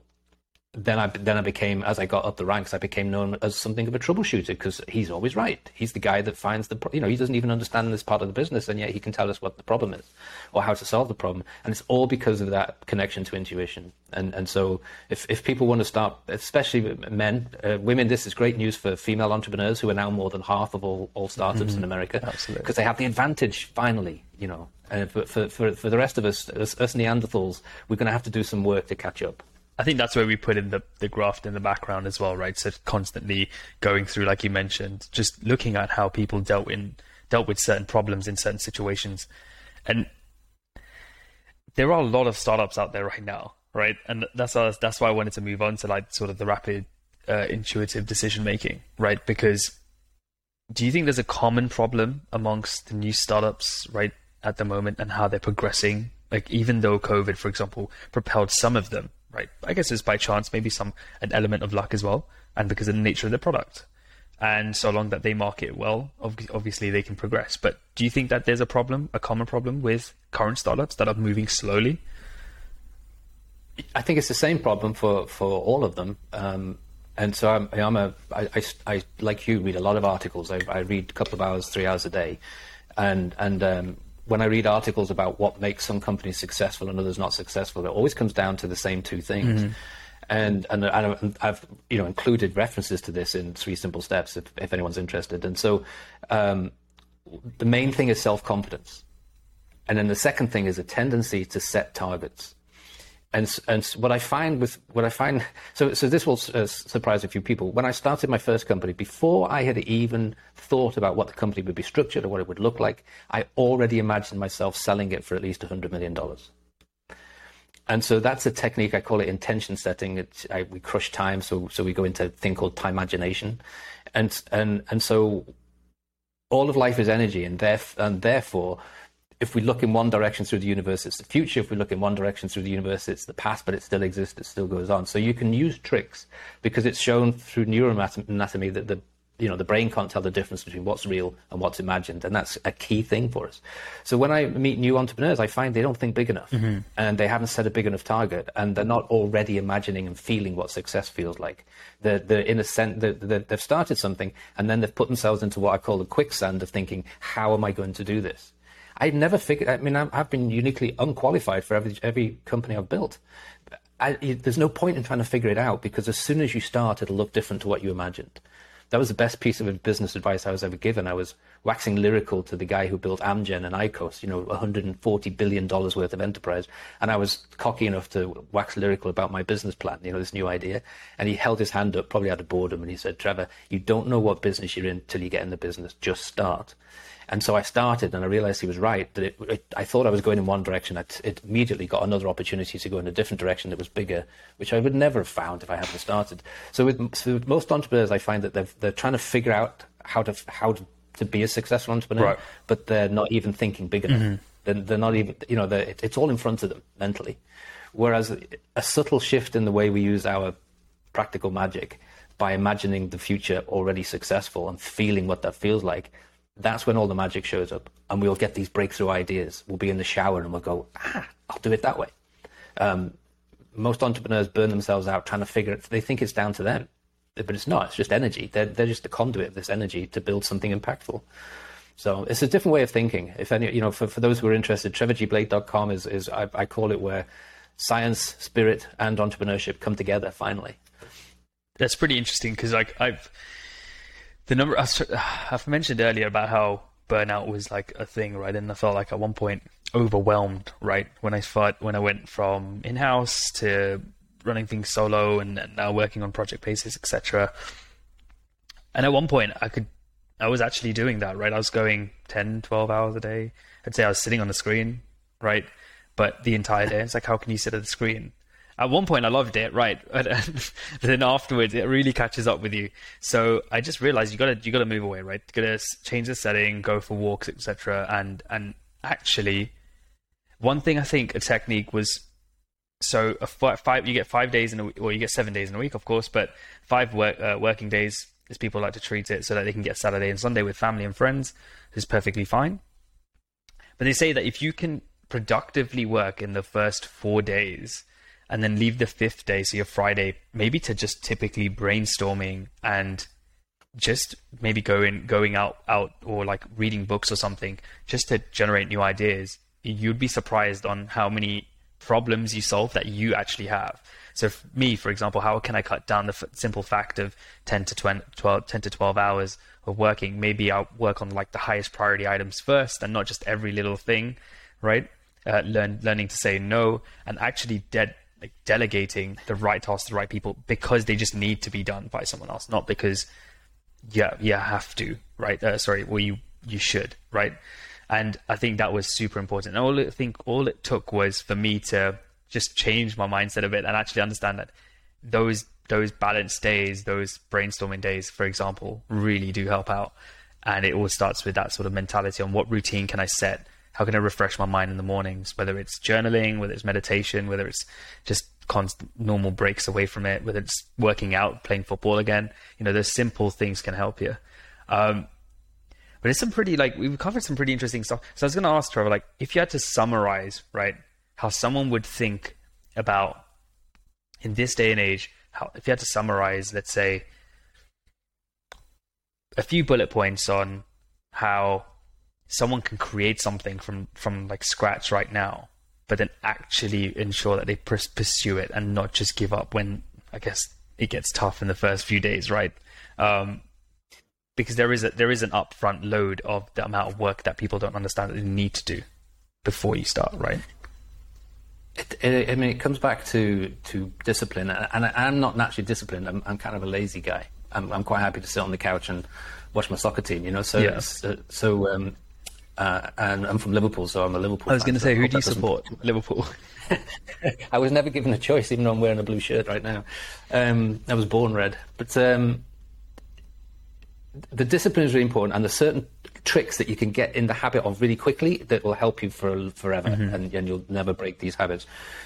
then I then I became as I got up the ranks, I became known as something of a troubleshooter because he's always right. He's the guy that finds the you know he doesn't even understand this part of the business, and yet he can tell us what the problem is or how to solve the problem. And it's all because of that connection to intuition. And and so if if people want to start, especially men, uh, women, this is great news for female entrepreneurs who are now more than half of all all startups mm-hmm. in America because they have the advantage finally. You know, and for, for for for the rest of us, us, us Neanderthals, we're going to have to do some work to catch up. I think that's where we put in the, the graft in the background as well, right? So constantly going through, like you mentioned, just looking at how people dealt in dealt with certain problems in certain situations. And there are a lot of startups out there right now, right? And that's that's why I wanted to move on to like sort of the rapid, uh, intuitive decision making, right? Because do you think there's a common problem amongst the new startups right at the moment and how they're progressing? Like even though COVID, for example, propelled some of them, right? I guess it's by chance, maybe some an element of luck as well, and because of the nature of the product. And so long that they market well, obviously they can progress. But do you think that there's a problem, a common problem with current startups that are moving slowly? I think it's the same problem for, for all of them. Um, and so I'm, I'm a, I, I, I, like you, read a lot of articles. I, I read a couple of hours, three hours a day. And, and um, when I read articles about what makes some companies successful and others not successful, it always comes down to the same two things. Mm-hmm. And, and, and I've you know included references to this in Three Simple Steps if, if anyone's interested. And so um, the main thing is self confidence, and then the second thing is a tendency to set targets and and what I find with what I find so so this will uh, surprise a few people. When I started my first company, before I had even thought about what the company would be structured or what it would look like, I already imagined myself selling it for at least hundred million dollars. And so that's a technique I call it intention setting. I, we crush time, so so we go into a thing called time imagination, and and and so all of life is energy, and, theref- and therefore if we look in one direction through the universe, it's the future. If we look in one direction through the universe, it's the past, but it still exists, it still goes on. So you can use tricks because it's shown through neuroanatomy that the you know the brain can't tell the difference between what's real and what's imagined, and that's a key thing for us. So when I meet new entrepreneurs, I find they don't think big enough, mm-hmm. and they haven't set a big enough target, and they're not already imagining and feeling what success feels like. They're, they're in a sense they're, they've started something, and then they've put themselves into what I call the quicksand of thinking, how am I going to do this? I never figured. I mean, I've been uniquely unqualified for every every company I've built. I, there's no point in trying to figure it out because as soon as you start, it'll look different to what you imagined. That was the best piece of business advice I was ever given. I was waxing lyrical to the guy who built Amgen and ICOS, you know, 140 billion dollars worth of enterprise, and I was cocky enough to wax lyrical about my business plan, you know, this new idea. And he held his hand up, probably out of boredom, and he said, "Trevor, you don't know what business you're in till you get in the business. Just start." And so I started, and I realized he was right. That it, it, I thought I was going in one direction. It, it, immediately got another opportunity to go in a different direction that was bigger, which I would never have found if I hadn't started. So with, so with most entrepreneurs, I find that they're, they're trying to figure out how to how to, to be a successful entrepreneur, right. but they're not even thinking big enough. Mm-hmm. They're, they're, not even, you know, it, it's all in front of them mentally. Whereas a subtle shift in the way we use our practical magic by imagining the future already successful and feeling what that feels like that's when all the magic shows up and we'll get these breakthrough ideas. We'll be in the shower and we'll go, ah, I'll do it that way. Um, most entrepreneurs burn themselves out trying to figure it. They think it's down to them, but it's not. It's just energy. They're, they're just the conduit of this energy to build something impactful. So it's a different way of thinking. If any, you know, for, for those who are interested, trevorgblake.com is, is I, I call it where science, spirit, and entrepreneurship come together finally. That's pretty interesting because like I've the number I've mentioned earlier about how burnout was like a thing, right? And I felt like at one point overwhelmed, right? When I thought when I went from in house to running things solo and, and now working on project basis, etc. And at one point, I could, I was actually doing that, right? I was going 10, 12 hours a day. I'd say I was sitting on the screen, right? But the entire day, it's like, how can you sit at the screen? At one point I loved it, right? but then afterwards it really catches up with you. So I just realized you gotta you gotta move away, right? You gotta change the setting, go for walks, etc. And and actually, one thing I think a technique was so a five you get five days in a week, or you get seven days in a week, of course, but five work, uh, working days as people like to treat it, so that they can get Saturday and Sunday with family and friends is perfectly fine. But they say that if you can productively work in the first four days and then leave the fifth day, so your Friday, maybe to just typically brainstorming and just maybe going going out out or like reading books or something just to generate new ideas you'd be surprised on how many problems you solve that you actually have. So for me for example how can i cut down the f- simple fact of 10 to 20, 12 10 to 12 hours of working? Maybe i'll work on like the highest priority items first and not just every little thing right? Uh, learn learning to say no and actually de- like delegating the right tasks to the right people because they just need to be done by someone else not because yeah, you have to, right? Uh, sorry, well, you you should, right? And I think that was super important. And all I think all it took was for me to just change my mindset a bit and actually understand that those those balanced days, those brainstorming days, for example, really do help out. And it all starts with that sort of mentality on what routine can I set? How can I refresh my mind in the mornings? Whether it's journaling, whether it's meditation, whether it's just constant normal breaks away from it, whether it's working out, playing football again. You know, those simple things can help you. Um, but it's some pretty like we've covered some pretty interesting stuff. So I was going to ask Trevor, like, if you had to summarize, right, how someone would think about in this day and age, how if you had to summarize, let's say, a few bullet points on how someone can create something from from like scratch right now but then actually ensure that they pursue it and not just give up when I guess it gets tough in the first few days, right? Um, because there is a, there is an upfront load of the amount of work that people don't understand that they need to do before you start, right? It, it, I mean, it comes back to, to discipline, and I, am not naturally disciplined. I'm, I'm, kind of a lazy guy. I'm, I'm, quite happy to sit on the couch and watch my soccer team, you know. So, yeah. so, so um, uh, and I'm from Liverpool, so I'm a Liverpool. I was going to say, who do you support? Liverpool. I was never given a choice, even though I'm wearing a blue shirt right now. Um, I was born red, but um, the discipline is really important, and there's certain tricks that you can get in the habit of really quickly that will help you for forever, mm-hmm. and, and, you'll never break these habits.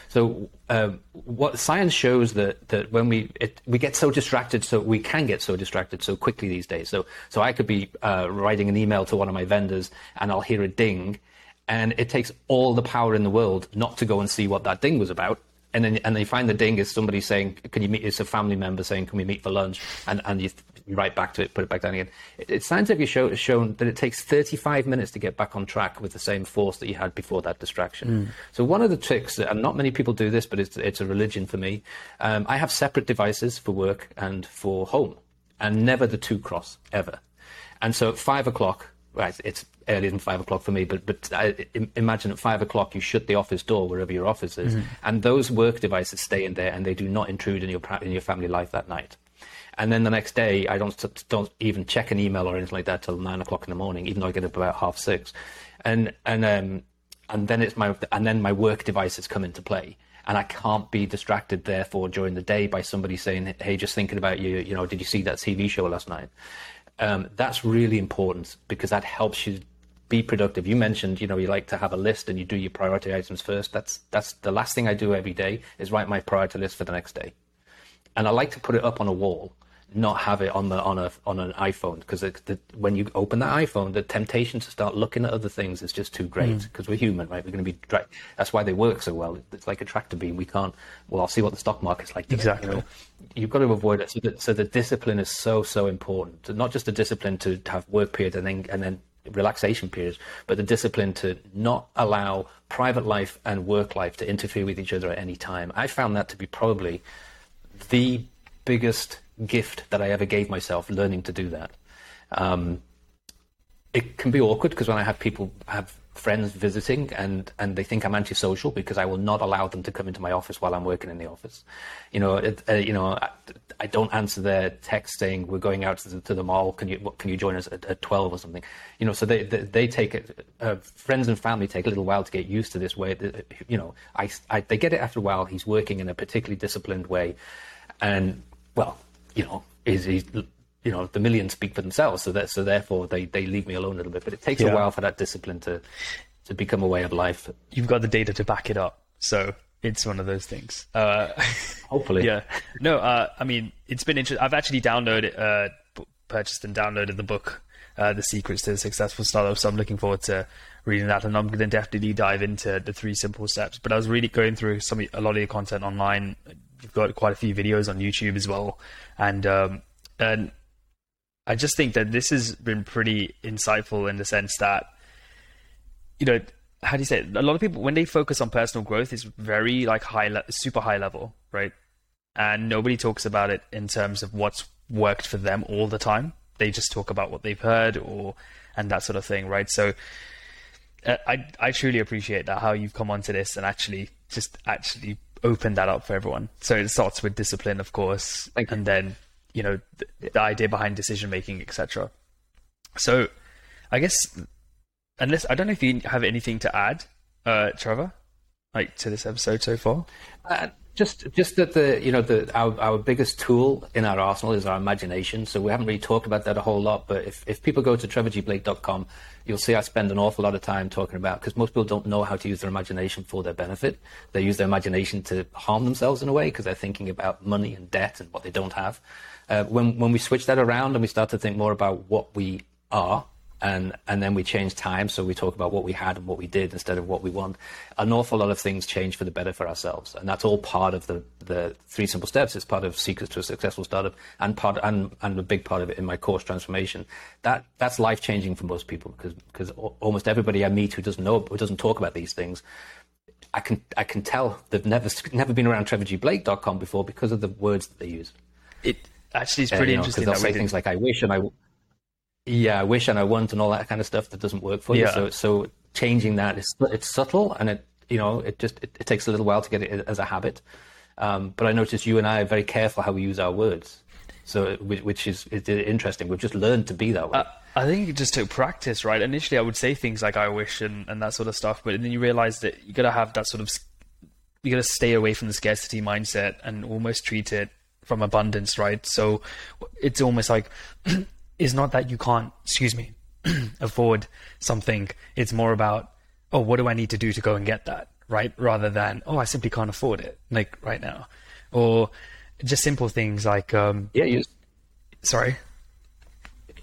So, um, what science shows that that when we it, we get so distracted, so we can get so distracted so quickly these days. So, so I could be uh, writing an email to one of my vendors, and I'll hear a ding, and it takes all the power in the world not to go and see what that ding was about and then and they find the ding is somebody saying, "Can you meet?" It's a family member saying, "Can we meet for lunch?" And and you, write back to it, put it back down again. It, it's scientifically show, shown that it takes 35 minutes to get back on track with the same force that you had before that distraction. Mm. So one of the tricks, and not many people do this, but it's it's a religion for me. Um, I have separate devices for work and for home, and never the two cross ever. And so at five o'clock, right, it's earlier than five o'clock for me, but but I, imagine at five o'clock you shut the office door wherever your office is, mm-hmm. and those work devices stay in there and they do not intrude in your in your family life that night. And then the next day, I don't don't even check an email or anything like that till nine o'clock in the morning, even though I get up about half six, and and um and then it's my and then my work devices come into play and I can't be distracted therefore during the day by somebody saying, "Hey, just thinking about you. You know, did you see that TV show last night?" Um, that's really important because that helps you be productive. You mentioned, you know, you like to have a list and you do your priority items first. That's that's the last thing I do every day is write my priority list for the next day, and I like to put it up on a wall, not have it on the on a on an iPhone because when you open that iPhone, the temptation to start looking at other things is just too great because mm. we're human, right? We're going to be that's why they work so well. It's like a tractor beam. We can't. Well, I'll see what the stock market's like. Today, exactly. You know? You've got to avoid it. So the, so the discipline is so so important. So not just the discipline to have work periods and then and then relaxation periods, but the discipline to not allow private life and work life to interfere with each other at any time. I found that to be probably the biggest gift that I ever gave myself, learning to do that. Um, it can be awkward because when I have people have friends visiting and, and they think I'm antisocial because I will not allow them to come into my office while I'm working in the office. You know, it, uh, you know, I, I, don't answer their text saying we're going out to the, to the mall. Can you can you join us at, at twelve or something? You know, so they they, they take it. Uh, friends and family take a little while to get used to this way. You know, I, I they get it after a while. He's working in a particularly disciplined way, and well, you know, is he you know the millions speak for themselves so that so therefore they they leave me alone a little bit. But it takes yeah. a while for that discipline to to become a way of life. You've got the data to back it up so it's one of those things. Uh, hopefully. Yeah. No uh, i mean it's been interesting i've actually downloaded uh, purchased and downloaded the book uh, the secrets to a successful startup so i'm looking forward to reading that and i'm going to definitely dive into the three simple steps. But i was really going through some a lot of your content online you've got quite a few videos on youtube as well and um, and I just think that this has been pretty insightful in the sense that, you know, how do you say it? A lot of people, when they focus on personal growth, is very like high, le- super high level, right? And nobody talks about it in terms of what's worked for them all the time. They just talk about what they've heard or and that sort of thing, right? So, uh, I I truly appreciate that how you've come onto this and actually just actually opened that up for everyone. So it starts with discipline, of course, and then you know the, the idea behind decision making, etc. So, I guess unless I don't know if you have anything to add, uh, Trevor, like to this episode so far. Uh, just, just that the you know the our, our biggest tool in our arsenal is our imagination. So we haven't really talked about that a whole lot. But if, if people go to trevorgblake.com, you'll see I spend an awful lot of time talking about because most people don't know how to use their imagination for their benefit. They use their imagination to harm themselves in a way because they're thinking about money and debt and what they don't have. Uh, when when we switch that around and we start to think more about what we are and and then we change time so we talk about what we had and what we did instead of what we want an awful lot of things change for the better for ourselves and that's all part of the the three simple steps it's part of secrets to a successful startup and part and and a big part of it in my course transformation that that's life changing for most people because because almost everybody i meet who doesn't know who doesn't talk about these things I can I can tell they've never never been around trevorgblake.com before because of the words that they use. It Actually, is pretty uh, interesting. Because they'll say things like "I wish" and "I." Yeah, I wish and I want and all that kind of stuff that doesn't work for you. Yeah. So, so changing that is it's subtle and it you know it just it, it takes a little while to get it as a habit. Um, but I notice you and I are very careful how we use our words. So, which is, is interesting. We've just learned to be that way. Uh, I think it just took practice, right? Initially, I would say things like "I wish" and, and that sort of stuff, but then you realize that you got to have that sort of you got to stay away from the scarcity mindset and almost treat it from abundance, right? So it's almost like it's not that you can't, excuse me, afford something. It's more about, oh, what do I need to do to go and get that, right? Rather than, oh, I simply can't afford it, like right now, or just simple things like, um, yeah, you. Sorry.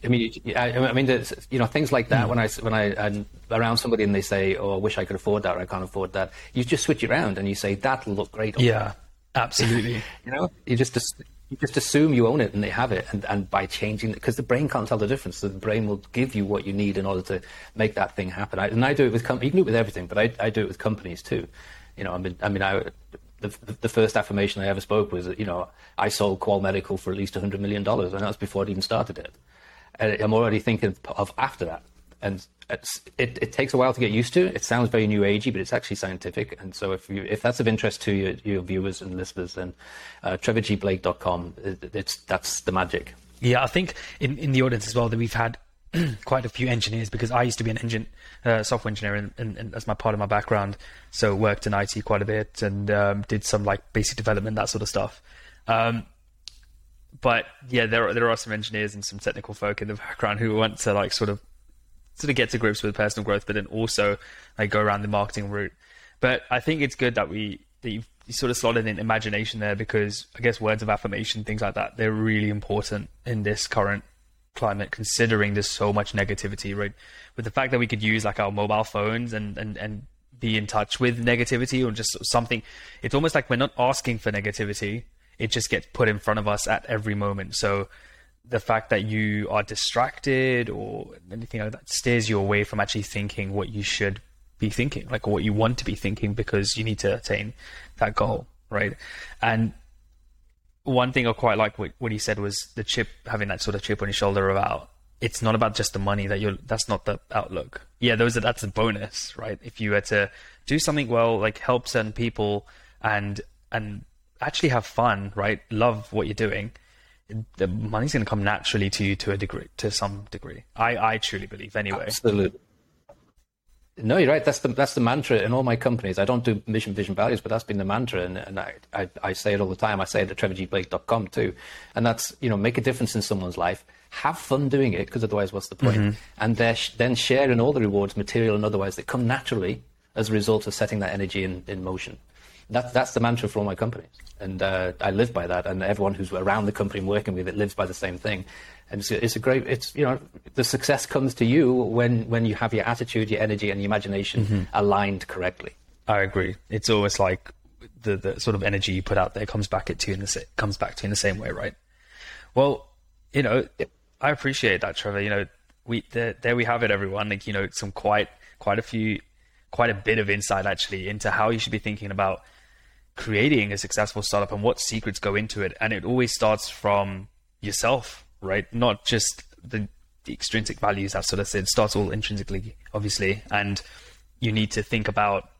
I mean, I, mean, you know, things like that. Mm. When I when I am around somebody and they say, "Oh, I wish I could afford that," or "I can't afford that," you just switch it around and you say, "That'll look great." yeah, Absolutely. you know, you just you just assume you own it and they have it, and, and by changing, because the brain can't tell the difference, so the brain will give you what you need in order to make that thing happen. I, and I do it with com- you can do it with everything, but I, I do it with companies too. You know, I mean, I mean, I, the, the first affirmation I ever spoke was, you know, I sold Qual Medical for at least hundred million dollars, and that was before I'd even started it. And I'm already thinking of after that and it, it takes a while to get used to. It sounds very new agey, but it's actually scientific. And so if you, if that's of interest to your, your viewers and listeners, then uh, trevorgblake.com, it, it's that's the magic. Yeah, I think in, in the audience as well that we've had quite a few engineers because I used to be an engine uh, software engineer and, and, and, as my part of my background. So worked in IT quite a bit and um, did some like basic development that sort of stuff. Um, but yeah, there are, there are some engineers and some technical folk in the background who want to like sort of sort of get to grips with personal growth, but then also like go around the marketing route. But I think it's good that we that you sort of slotted in imagination there because I guess words of affirmation, things like that, they're really important in this current climate, considering there's so much negativity, right? With the fact that we could use like our mobile phones and and and be in touch with negativity or just something, it's almost like we're not asking for negativity. It just gets put in front of us at every moment. So the fact that you are distracted or anything like that steers you away from actually thinking what you should be thinking, like what you want to be thinking because you need to attain that goal, right? And one thing I quite like what, what he said was the chip, having that sort of chip on your shoulder about it's not about just the money that you're that's not the outlook. Yeah those are that's a bonus right? If you were to do something well like help certain people and and actually have fun right? Love what you're doing the money's going to come naturally to you to a degree to some degree i i truly believe anyway absolutely no, you're right. That's the that's the mantra in all my companies. I don't do mission, vision, values, but that's been the mantra, and, and I, I, I say it all the time. I say it at trevorgblake.com too, and that's you know make a difference in someone's life, have fun doing it because otherwise, what's the point? Mm-hmm. And then share in all the rewards, material and otherwise, that come naturally as a result of setting that energy in, in motion. That, that's the mantra for all my companies, and uh, I live by that. And everyone who's around the company and working with it lives by the same thing. And it's, it's a great. It's you know the success comes to you when when you have your attitude, your energy, and your imagination mm-hmm. aligned correctly. I agree. It's almost like the the sort of energy you put out there comes back at you in the comes back to you in the same way, right? Well, you know. I appreciate that, Trevor. You know, we there, there we have it, everyone. Like you know, some quite quite a few, quite a bit of insight actually into how you should be thinking about creating a successful startup and what secrets go into it. And it always starts from yourself, right? Not just the, the extrinsic values that sort of it starts all intrinsically, obviously, and you need to think about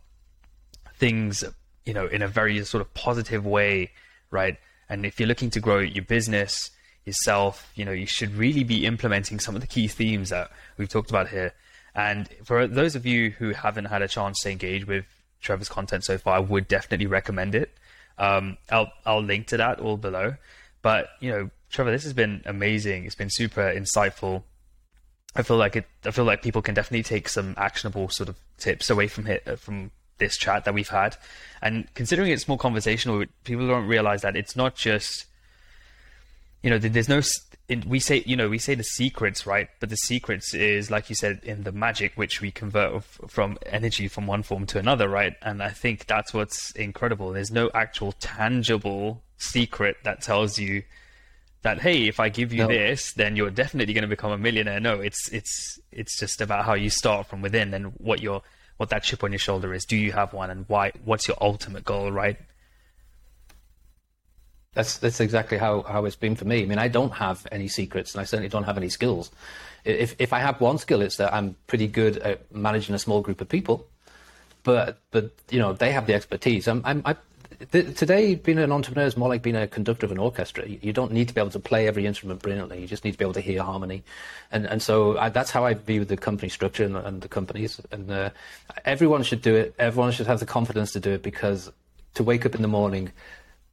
things, you know, in a very sort of positive way, right? And if you're looking to grow your business, yourself, you know, you should really be implementing some of the key themes that we've talked about here. And for those of you who haven't had a chance to engage with Trevor's content so far, I would definitely recommend it. Um, I'll I'll link to that all below. But you know, Trevor, this has been amazing. It's been super insightful. I feel like it. I feel like people can definitely take some actionable sort of tips away from it from this chat that we've had. And considering it's more conversational, people don't realize that it's not just you know, there's no. We say, you know, we say the secrets, right? But the secrets is, like you said, in the magic, which we convert from energy from one form to another, right? And I think that's what's incredible. There's no actual tangible secret that tells you that hey if i give you no. this then you're definitely going to become a millionaire no it's it's it's just about how you start from within and what your what that chip on your shoulder is do you have one and why what's your ultimate goal right that's that's exactly how, how it's been for me. I mean, I don't have any secrets, and I certainly don't have any skills. If if I have one skill, it's that I'm pretty good at managing a small group of people. But but you know, they have the expertise. I'm, I'm I, th- today being an entrepreneur is more like being a conductor of an orchestra. You, don't need to be able to play every instrument brilliantly. You just need to be able to hear harmony, and and so I, that's how I view the company structure and, and the companies. And uh, everyone should do it. Everyone should have the confidence to do it because to wake up in the morning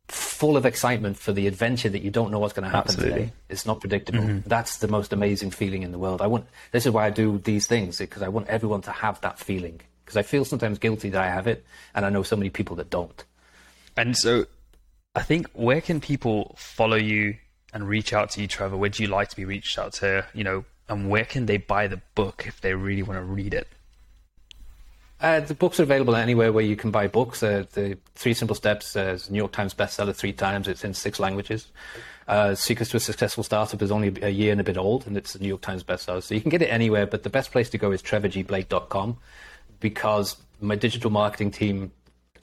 full of excitement for the adventure that you don't know what's going to happen Absolutely. today. It's not predictable. Mm-hmm. That's the most amazing feeling in the world. I want. This is why I do these things because I want everyone to have that feeling. Because I feel sometimes guilty that I have it, and I know so many people that don't. And so, I think where can people follow you and reach out to you, Trevor? Would you like to be reached out to? You know, and where can they buy the book if they really want to read it? Uh, the books are available anywhere where you can buy books. Uh, the Three Simple Steps uh, is New York Times bestseller three times. It's in six languages. Uh, Secrets to a Successful Startup is only a year and a bit old, and it's a New York Times bestseller. So you can get it anywhere, but the best place to go is trevorgblake.com because my digital marketing team,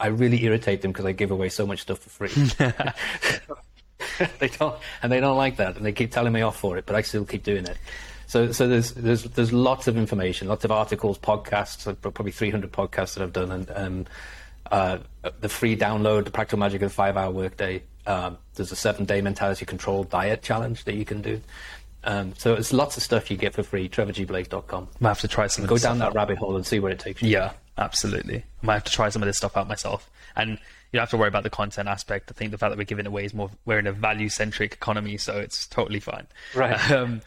I really irritate them because I give away so much stuff for free. they don't, and they don't like that, and they keep telling me off for it, but I still keep doing it. So, so there's there's there's lots of information, lots of articles, podcasts, probably 300 podcasts that I've done, and, and uh, the free download, the Practical Magic of the Five Hour Workday. Um, there's a seven day mentality control diet challenge that you can do. Um, so it's lots of stuff you get for free. TrevorGblake.com. I have to try some. Go down that out. rabbit hole and see where it takes you. Yeah, absolutely. I might have to try some of this stuff out myself. And you don't have to worry about the content aspect. I think the fact that we're giving away is more we're in a value centric economy, so it's totally fine. Right. Um,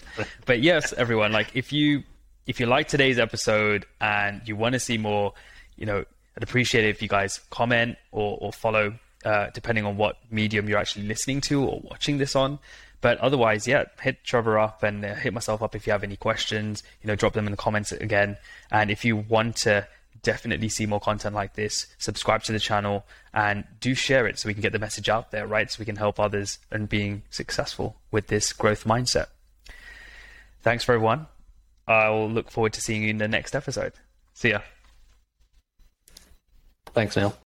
but yes, everyone, like if you if you like today's episode and you want to see more, you know, I'd appreciate it if you guys comment or, or follow, uh, depending on what medium you're actually listening to or watching this on. But otherwise, yeah, hit Trevor up and uh, hit myself up if you have any questions. You know, drop them in the comments again. And if you want to definitely see more content like this, subscribe to the channel and do share it so we can get the message out there, right? So we can help others in being successful with this growth mindset. Thanks for everyone. I'll look forward to seeing you in the next episode. See ya. Thanks, Neil.